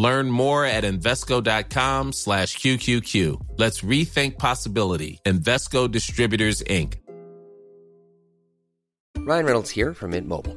Learn more at Invesco.com slash QQQ. Let's rethink possibility. Invesco Distributors, Inc. Ryan Reynolds here from Mint Mobile.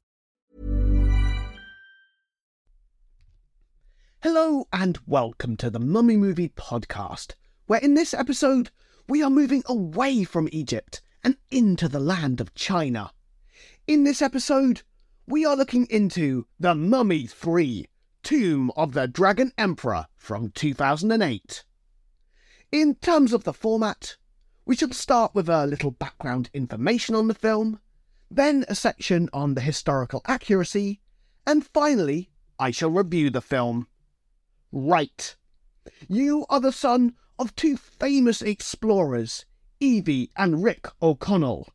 Hello and welcome to the Mummy Movie Podcast, where in this episode we are moving away from Egypt and into the land of China. In this episode, we are looking into The Mummy 3 Tomb of the Dragon Emperor from 2008. In terms of the format, we shall start with a little background information on the film, then a section on the historical accuracy, and finally, I shall review the film. Right. You are the son of two famous explorers, Evie and Rick O'Connell.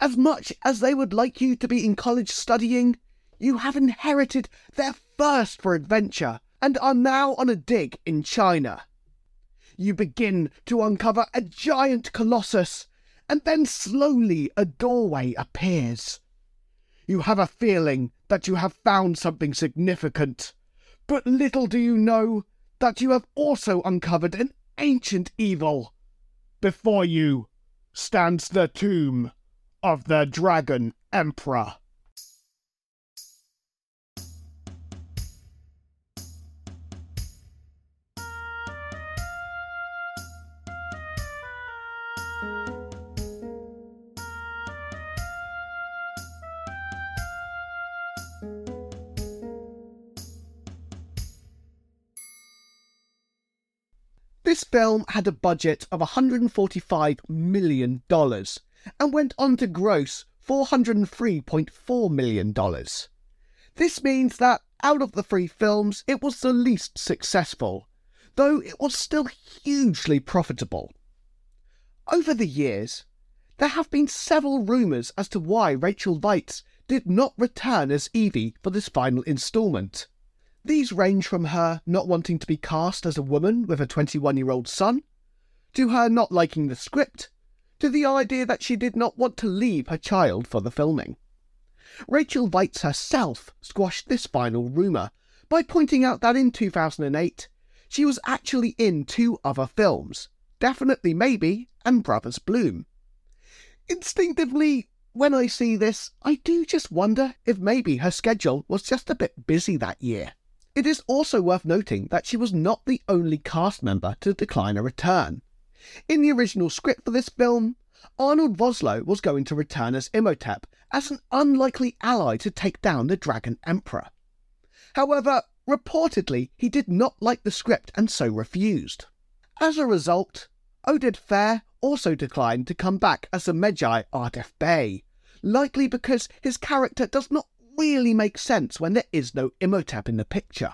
As much as they would like you to be in college studying, you have inherited their thirst for adventure and are now on a dig in China. You begin to uncover a giant colossus, and then slowly a doorway appears. You have a feeling that you have found something significant, but little do you know that you have also uncovered an ancient evil. Before you stands the tomb of the Dragon Emperor. Film had a budget of $145 million and went on to gross $403.4 million. This means that out of the three films, it was the least successful, though it was still hugely profitable. Over the years, there have been several rumours as to why Rachel Weisz did not return as Evie for this final instalment. These range from her not wanting to be cast as a woman with a 21 year old son, to her not liking the script, to the idea that she did not want to leave her child for the filming. Rachel Weisz herself squashed this final rumour by pointing out that in 2008 she was actually in two other films, Definitely Maybe and Brothers Bloom. Instinctively, when I see this, I do just wonder if maybe her schedule was just a bit busy that year. It is also worth noting that she was not the only cast member to decline a return. In the original script for this film, Arnold Vosloo was going to return as Imhotep as an unlikely ally to take down the Dragon Emperor. However, reportedly, he did not like the script and so refused. As a result, Oded Fehr also declined to come back as the Medjay Ardeth Bay, likely because his character does not really make sense when there is no Imhotep in the picture.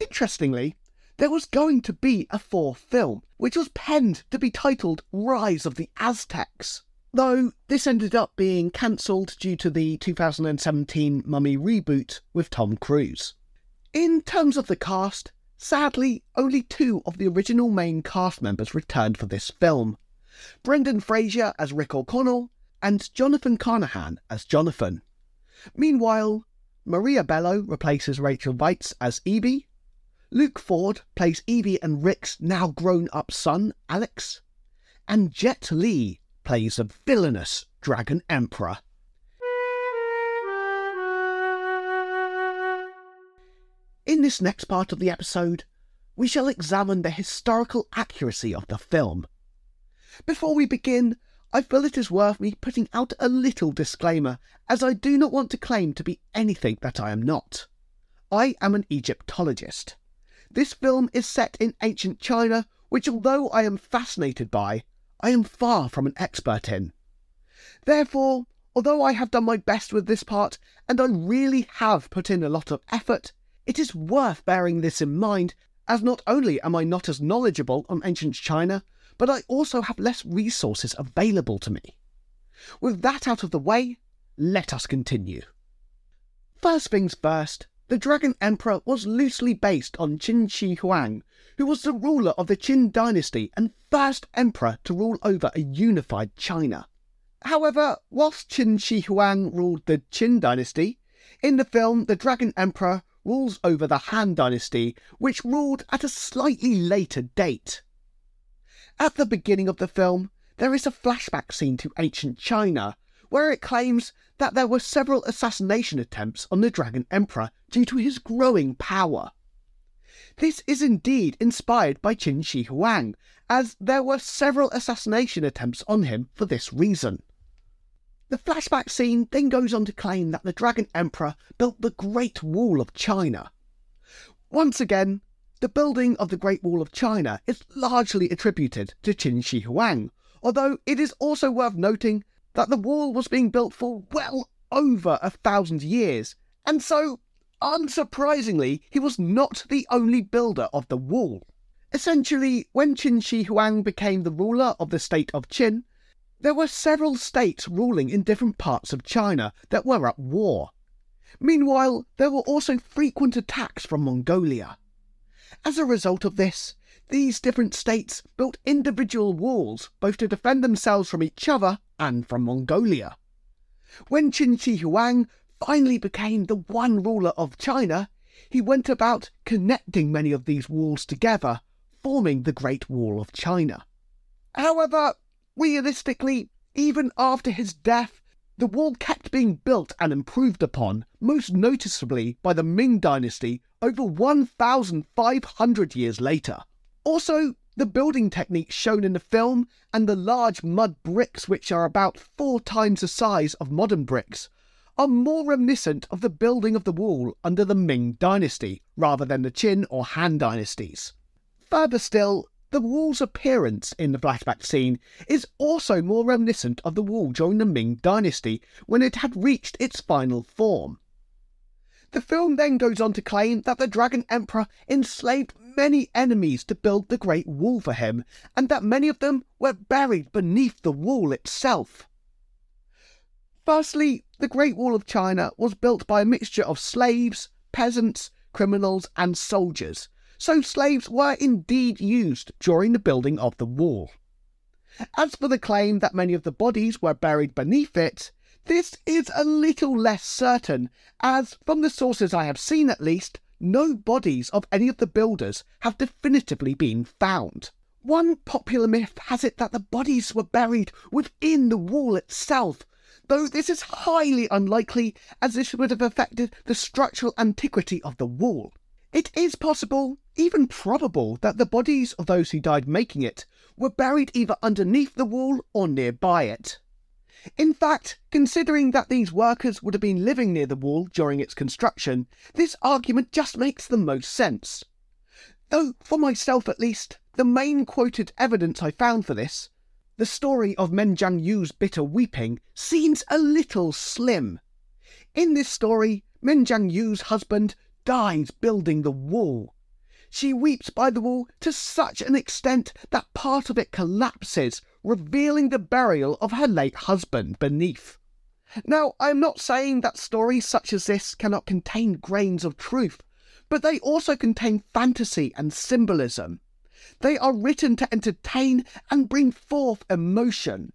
Interestingly, there was going to be a fourth film, which was penned to be titled Rise of the Aztecs, though this ended up being cancelled due to the 2017 Mummy reboot with Tom Cruise. In terms of the cast, sadly, only two of the original main cast members returned for this film, Brendan Fraser as Rick O'Connell, and Jonathan Carnahan as Jonathan. Meanwhile, Maria Bello replaces Rachel Weisz as Evie, Luke Ford plays Evie and Rick's now grown up son, Alex, and Jet Li plays the villainous Dragon Emperor. In this next part of the episode, we shall examine the historical accuracy of the film. Before we begin, I feel it is worth me putting out a little disclaimer, as I do not want to claim to be anything that I am not. I am an Egyptologist. This film is set in ancient China, which, although I am fascinated by, I am far from an expert in. Therefore, although I have done my best with this part, and I really have put in a lot of effort, it is worth bearing this in mind, as not only am I not as knowledgeable on ancient China, but I also have less resources available to me. With that out of the way, let us continue. First things first, the Dragon Emperor was loosely based on Qin Shi Huang, who was the ruler of the Qin dynasty and first emperor to rule over a unified China. However, whilst Qin Shi Huang ruled the Qin dynasty, in the film the Dragon Emperor rules over the Han dynasty, which ruled at a slightly later date. At the beginning of the film, there is a flashback scene to ancient China, where it claims that there were several assassination attempts on the Dragon Emperor due to his growing power. This is indeed inspired by Qin Shi Huang, as there were several assassination attempts on him for this reason. The flashback scene then goes on to claim that the Dragon Emperor built the Great Wall of China. Once again, the building of the Great Wall of China is largely attributed to Qin Shi Huang, although it is also worth noting that the wall was being built for well over a thousand years, and so, unsurprisingly, he was not the only builder of the wall. Essentially, when Qin Shi Huang became the ruler of the state of Qin, there were several states ruling in different parts of China that were at war. Meanwhile, there were also frequent attacks from Mongolia. As a result of this, these different states built individual walls both to defend themselves from each other and from Mongolia. When Qin Shi Huang finally became the one ruler of China, he went about connecting many of these walls together, forming the Great Wall of China. However, realistically, even after his death, the wall kept being built and improved upon, most noticeably by the Ming Dynasty over 1,500 years later. Also, the building techniques shown in the film and the large mud bricks, which are about four times the size of modern bricks, are more reminiscent of the building of the wall under the Ming Dynasty rather than the Qin or Han dynasties. Further still, the wall's appearance in the flashback scene is also more reminiscent of the wall during the Ming Dynasty when it had reached its final form. The film then goes on to claim that the Dragon Emperor enslaved many enemies to build the Great Wall for him, and that many of them were buried beneath the wall itself. Firstly, the Great Wall of China was built by a mixture of slaves, peasants, criminals, and soldiers, so slaves were indeed used during the building of the wall. As for the claim that many of the bodies were buried beneath it, this is a little less certain, as, from the sources I have seen at least, no bodies of any of the builders have definitively been found. One popular myth has it that the bodies were buried within the wall itself, though this is highly unlikely as this would have affected the structural antiquity of the wall. It is possible, even probable, that the bodies of those who died making it were buried either underneath the wall or nearby it. In fact, considering that these workers would have been living near the wall during its construction, this argument just makes the most sense. Though, for myself at least, the main quoted evidence I found for this, the story of Men Yu's bitter weeping, seems a little slim. In this story, Men Yu's husband dies building the wall. She weeps by the wall to such an extent that part of it collapses, revealing the burial of her late husband beneath. Now, I am not saying that stories such as this cannot contain grains of truth, but they also contain fantasy and symbolism. They are written to entertain and bring forth emotion.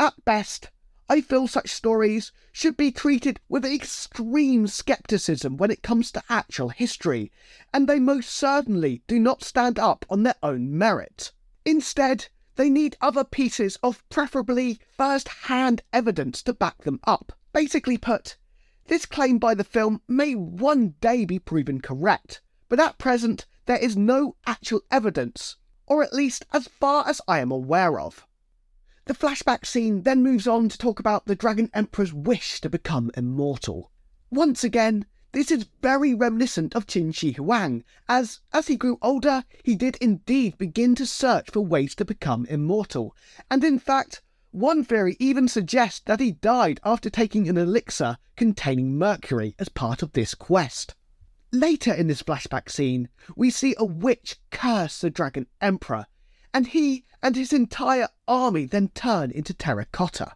At best, I feel such stories should be treated with extreme skepticism when it comes to actual history, and they most certainly do not stand up on their own merit. Instead, they need other pieces of preferably first hand evidence to back them up. Basically put, this claim by the film may one day be proven correct, but at present there is no actual evidence, or at least as far as I am aware of. The flashback scene then moves on to talk about the Dragon Emperor's wish to become immortal. Once again, this is very reminiscent of Qin Shi Huang, as as he grew older, he did indeed begin to search for ways to become immortal, and in fact, one theory even suggests that he died after taking an elixir containing mercury as part of this quest. Later in this flashback scene, we see a witch curse the Dragon Emperor, and he and his entire army then turn into terracotta.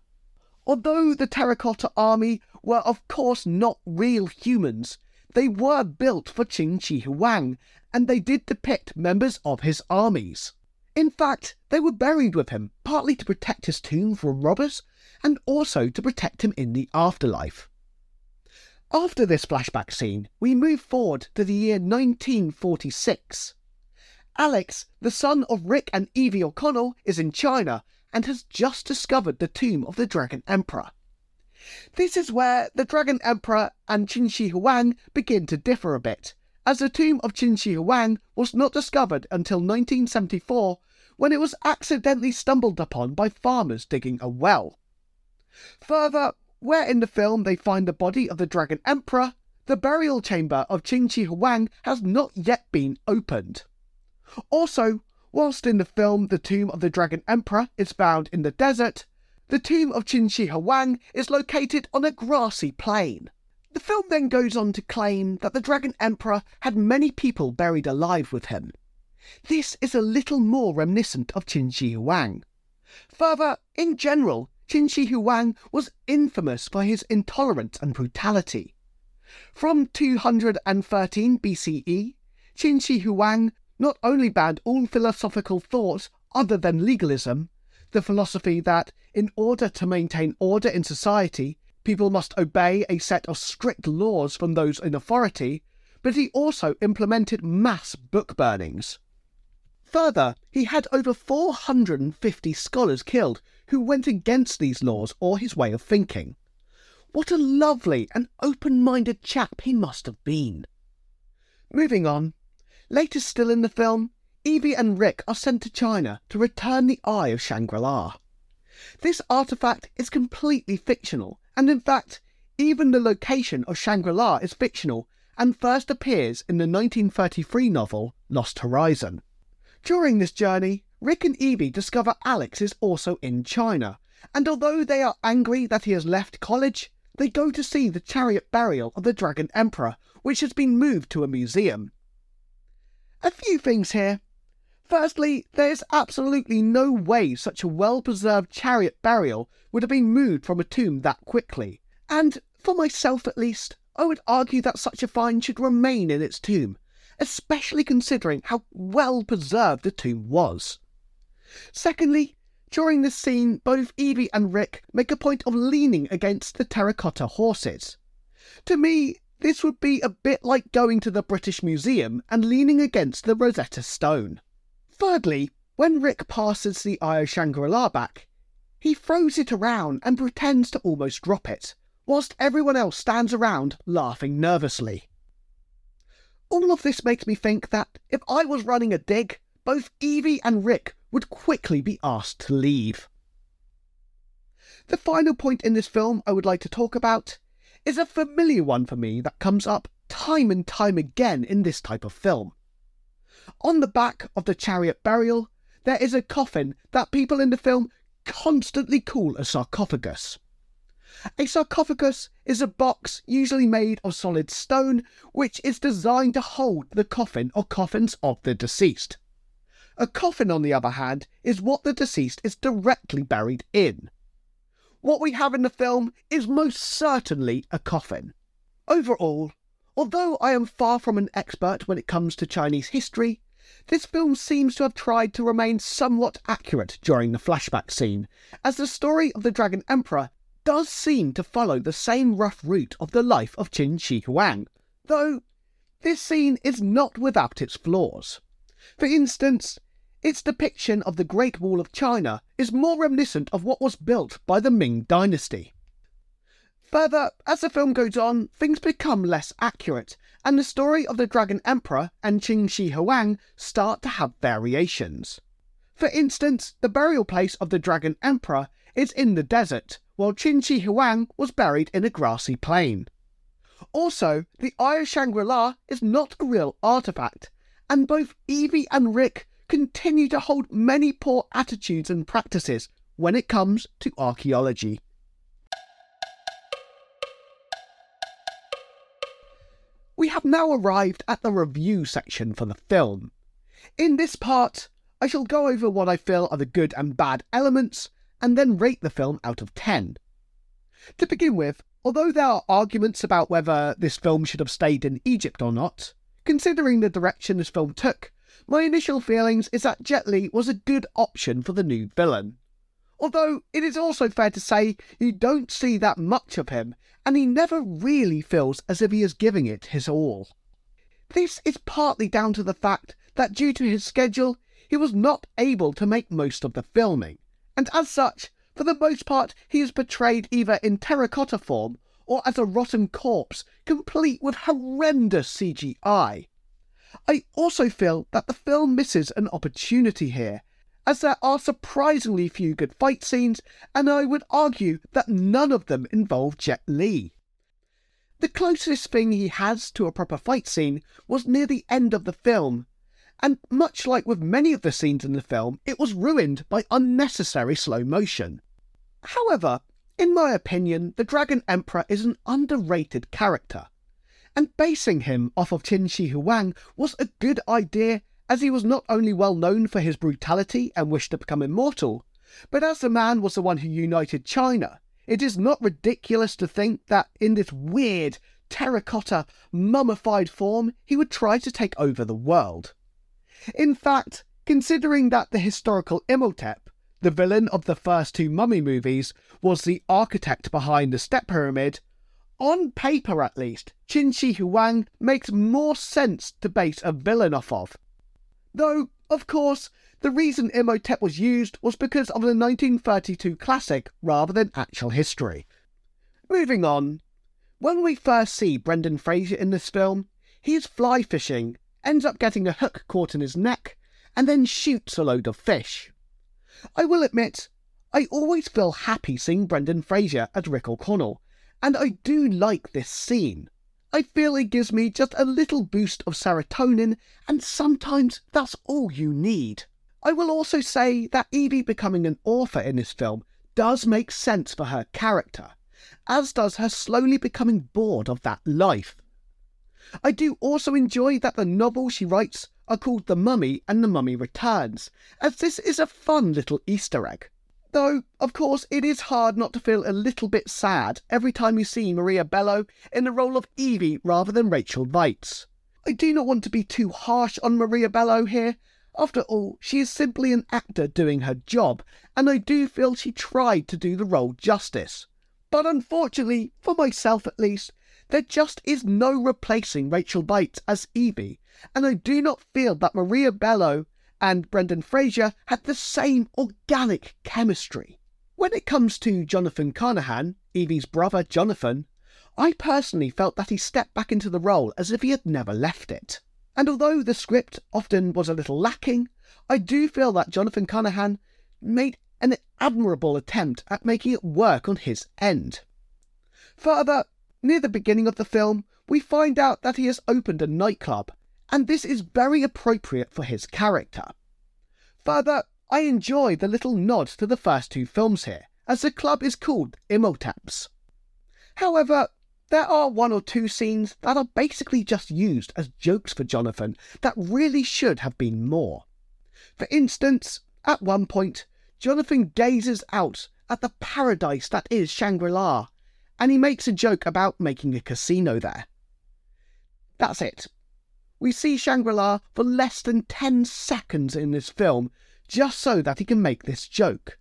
Although the terracotta army were of course not real humans, they were built for Qin Shi Huang, and they did depict members of his armies. In fact, they were buried with him, partly to protect his tomb from robbers, and also to protect him in the afterlife. After this flashback scene, we move forward to the year 1946. Alex, the son of Rick and Evie O'Connell, is in China and has just discovered the tomb of the Dragon Emperor. This is where the Dragon Emperor and Qin Shi Huang begin to differ a bit, as the tomb of Qin Shi Huang was not discovered until 1974 when it was accidentally stumbled upon by farmers digging a well. Further, where in the film they find the body of the Dragon Emperor, the burial chamber of Qin Shi Huang has not yet been opened. Also, whilst in the film the tomb of the Dragon Emperor is found in the desert, the tomb of Qin Shi Huang is located on a grassy plain. The film then goes on to claim that the Dragon Emperor had many people buried alive with him. This is a little more reminiscent of Qin Shi Huang. Further, in general, Qin Shi Huang was infamous for his intolerance and brutality. From 213 BCE, Qin Shi Huang not only banned all philosophical thought other than legalism, the philosophy that, in order to maintain order in society, people must obey a set of strict laws from those in authority, but he also implemented mass book burnings. Further, he had over 450 scholars killed who went against these laws or his way of thinking. What a lovely and open minded chap he must have been. Moving on, Later still in the film, Evie and Rick are sent to China to return the Eye of Shangri La. This artifact is completely fictional, and in fact, even the location of Shangri La is fictional and first appears in the 1933 novel Lost Horizon. During this journey, Rick and Evie discover Alex is also in China, and although they are angry that he has left college, they go to see the chariot burial of the Dragon Emperor, which has been moved to a museum. A few things here. Firstly, there's absolutely no way such a well preserved chariot burial would have been moved from a tomb that quickly. And, for myself at least, I would argue that such a find should remain in its tomb, especially considering how well preserved the tomb was. Secondly, during this scene, both Evie and Rick make a point of leaning against the terracotta horses. To me, this would be a bit like going to the British Museum and leaning against the Rosetta Stone. Thirdly, when Rick passes the Eye of Shangri-La back, he throws it around and pretends to almost drop it, whilst everyone else stands around laughing nervously. All of this makes me think that if I was running a dig, both Evie and Rick would quickly be asked to leave. The final point in this film I would like to talk about is a familiar one for me that comes up time and time again in this type of film. On the back of the chariot burial, there is a coffin that people in the film constantly call a sarcophagus. A sarcophagus is a box usually made of solid stone which is designed to hold the coffin or coffins of the deceased. A coffin, on the other hand, is what the deceased is directly buried in. What we have in the film is most certainly a coffin. Overall, although I am far from an expert when it comes to Chinese history, This film seems to have tried to remain somewhat accurate during the flashback scene, as the story of the Dragon Emperor does seem to follow the same rough route of the life of Qin Shi Huang, though this scene is not without its flaws. For instance, its depiction of the Great Wall of China is more reminiscent of what was built by the Ming Dynasty. Further, as the film goes on, things become less accurate, and the story of the Dragon Emperor and Qin Shi Huang start to have variations. For instance, the burial place of the Dragon Emperor is in the desert, while Qin Shi Huang was buried in a grassy plain. Also, the Eye of Shangri-La is not a real artifact, and both Evie and Rick continue to hold many poor attitudes and practices when it comes to archaeology. We have now arrived at the review section for the film. In this part, I shall go over what I feel are the good and bad elements and then rate the film out of 10. To begin with, although there are arguments about whether this film should have stayed in Egypt or not, considering the direction this film took, my initial feelings is that Jet Li was a good option for the new villain. Although it is also fair to say you don't see that much of him, and he never really feels as if he is giving it his all. This is partly down to the fact that due to his schedule, he was not able to make most of the filming, and as such, for the most part, he is portrayed either in terracotta form or as a rotten corpse, complete with horrendous CGI. I also feel that the film misses an opportunity here, as there are surprisingly few good fight scenes, and I would argue that none of them involve Jet Li. The closest thing he has to a proper fight scene was near the end of the film, and much like with many of the scenes in the film, it was ruined by unnecessary slow motion. However, in my opinion, the Dragon Emperor is an underrated character, and basing him off of Qin Shi Huang was a good idea as he was not only well known for his brutality and wish to become immortal, but as the man was the one who united China, it is not ridiculous to think that in this weird, terracotta, mummified form, he would try to take over the world. In fact, considering that the historical Imhotep, the villain of the first two mummy movies, was the architect behind the Step Pyramid, on paper at least, Qin Shi Huang makes more sense to base a villain off of Though, of course, the reason Imhotep was used was because of the 1932 classic rather than actual history. Moving on, when we first see Brendan Fraser in this film, he is fly fishing, ends up getting a hook caught in his neck, and then shoots a load of fish. I will admit, I always feel happy seeing Brendan Fraser as Rick O'Connell, and I do like this scene. I feel it gives me just a little boost of serotonin, and sometimes that's all you need. I will also say that Evie becoming an author in this film does make sense for her character, as does her slowly becoming bored of that life. I do also enjoy that the novels she writes are called The Mummy and The Mummy Returns, as this is a fun little Easter egg. Though, of course, it is hard not to feel a little bit sad every time you see Maria Bello in the role of Evie rather than Rachel Weisz. I do not want to be too harsh on Maria Bello here. After all, she is simply an actor doing her job, and I do feel she tried to do the role justice. But unfortunately, for myself at least, there just is no replacing Rachel Weisz as Evie, and I do not feel that Maria Bello and Brendan Fraser had the same organic chemistry. When it comes to Jonathan Carnahan, Evie's brother Jonathan, I personally felt that he stepped back into the role as if he had never left it. And although the script often was a little lacking, I do feel that Jonathan Carnahan made an admirable attempt at making it work on his end. Further, near the beginning of the film, we find out that he has opened a nightclub and this is very appropriate for his character. Further, I enjoy the little nod to the first two films here, as the club is called Imhotep's. However, there are one or two scenes that are basically just used as jokes for Jonathan that really should have been more. For instance, at one point, Jonathan gazes out at the paradise that is Shangri La, and he makes a joke about making a casino there. That's it. We see Shangri La for less than 10 seconds in this film just so that he can make this joke.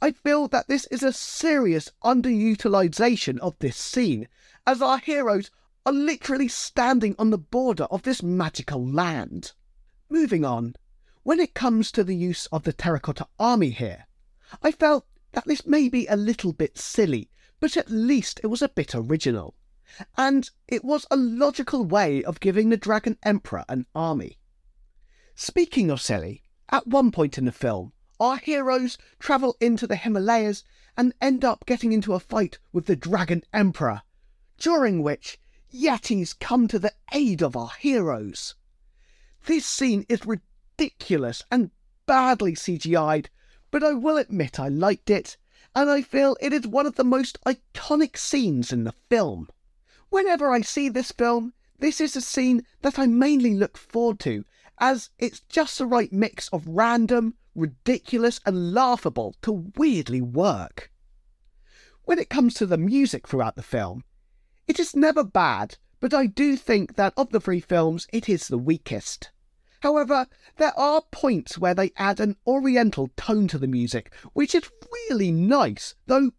I feel that this is a serious underutilization of this scene, as our heroes are literally standing on the border of this magical land. Moving on, when it comes to the use of the terracotta army here, I felt that this may be a little bit silly, but at least it was a bit original. And it was a logical way of giving the Dragon Emperor an army. Speaking of silly, at one point in the film, our heroes travel into the Himalayas and end up getting into a fight with the Dragon Emperor, during which Yetis come to the aid of our heroes. This scene is ridiculous and badly CGI'd, but I will admit I liked it, and I feel it is one of the most iconic scenes in the film. Whenever I see this film, this is a scene that I mainly look forward to, as it's just the right mix of random, ridiculous, and laughable to weirdly work. When it comes to the music throughout the film, it is never bad, but I do think that of the three films, it is the weakest. However, there are points where they add an oriental tone to the music, which is really nice, though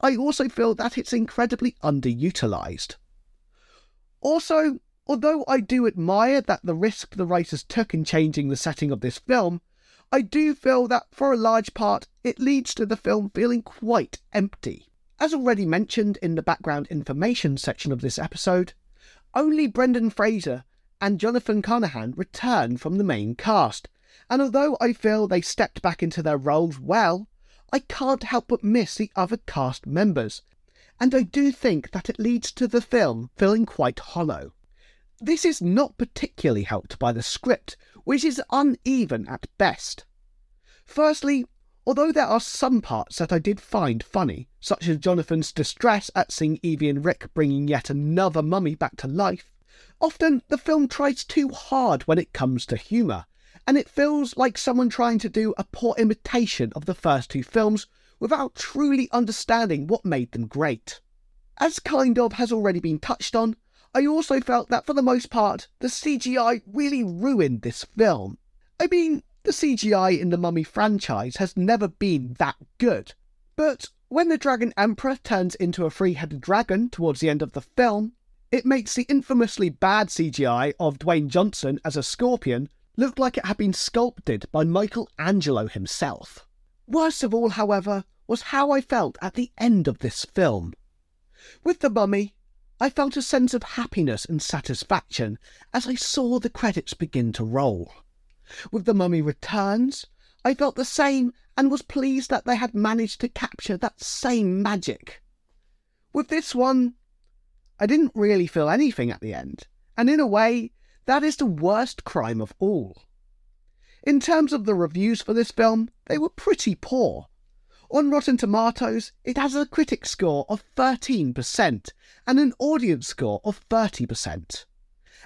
I also feel that it's incredibly underutilized. Also, although I do admire that the risk the writers took in changing the setting of this film, I do feel that for a large part it leads to the film feeling quite empty. As already mentioned in the background information section of this episode, only Brendan Fraser and Jonathan Carnahan return from the main cast, and although I feel they stepped back into their roles well, I can't help but miss the other cast members, and I do think that it leads to the film feeling quite hollow. This is not particularly helped by the script, which is uneven at best. Firstly, although there are some parts that I did find funny, such as Jonathan's distress at seeing Evie and Rick bringing yet another mummy back to life, often the film tries too hard when it comes to humour, and it feels like someone trying to do a poor imitation of the first two films without truly understanding what made them great. As kind of has already been touched on, I also felt that for the most part, the CGI really ruined this film. I mean, the CGI in the Mummy franchise has never been that good. But when the Dragon Emperor turns into a three headed dragon towards the end of the film, it makes the infamously bad CGI of Dwayne Johnson as a scorpion look like it had been sculpted by Michelangelo himself. Worst of all, however, was how I felt at the end of this film. With The Mummy, I felt a sense of happiness and satisfaction as I saw the credits begin to roll. With The Mummy Returns, I felt the same and was pleased that they had managed to capture that same magic. With this one, I didn't really feel anything at the end, and in a way, that is the worst crime of all. In terms of the reviews for this film, they were pretty poor. On Rotten Tomatoes, it has a critic score of 13% and an audience score of 30%.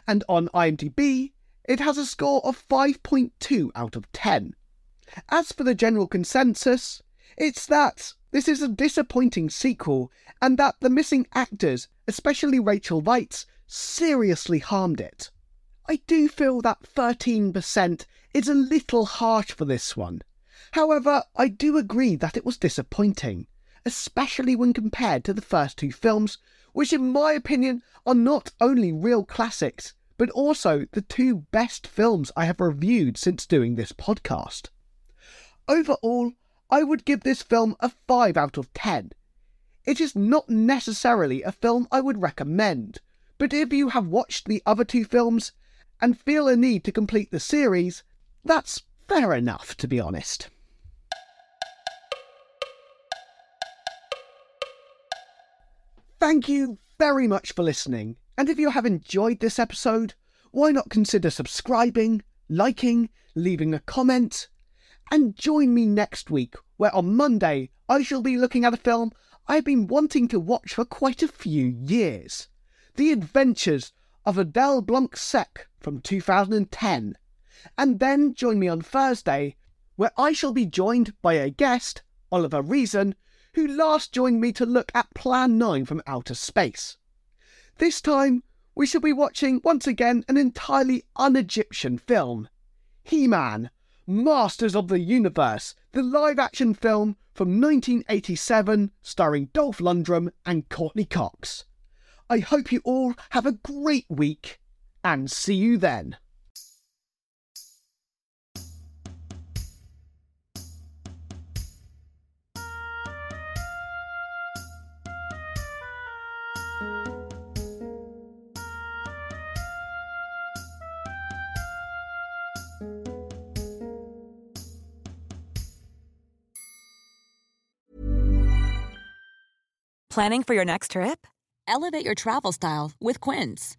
And on IMDb, it has a score of 5.2 out of 10. As for the general consensus, it's that this is a disappointing sequel and that the missing actors, especially Rachel Weisz, seriously harmed it. I do feel that 13% is a little harsh for this one. However, I do agree that it was disappointing, especially when compared to the first two films, which, in my opinion, are not only real classics, but also the two best films I have reviewed since doing this podcast. Overall, I would give this film a 5 out of 10. It is not necessarily a film I would recommend, but if you have watched the other two films and feel a need to complete the series, that's fair enough, to be honest. Thank you very much for listening. And if you have enjoyed this episode, why not consider subscribing, liking, leaving a comment, and join me next week, where on Monday I shall be looking at a film I've been wanting to watch for quite a few years The Adventures of Adele Blanc-Sec from 2010. And then join me on Thursday, where I shall be joined by a guest, Oliver Reason, who last joined me to look at Plan 9 from Outer Space. This time, we shall be watching once again an entirely un Egyptian film He Man, Masters of the Universe, the live action film from 1987 starring Dolph Lundgren and Courteney Cox. I hope you all have a great week and see you then. Planning for your next trip? Elevate your travel style with Quince.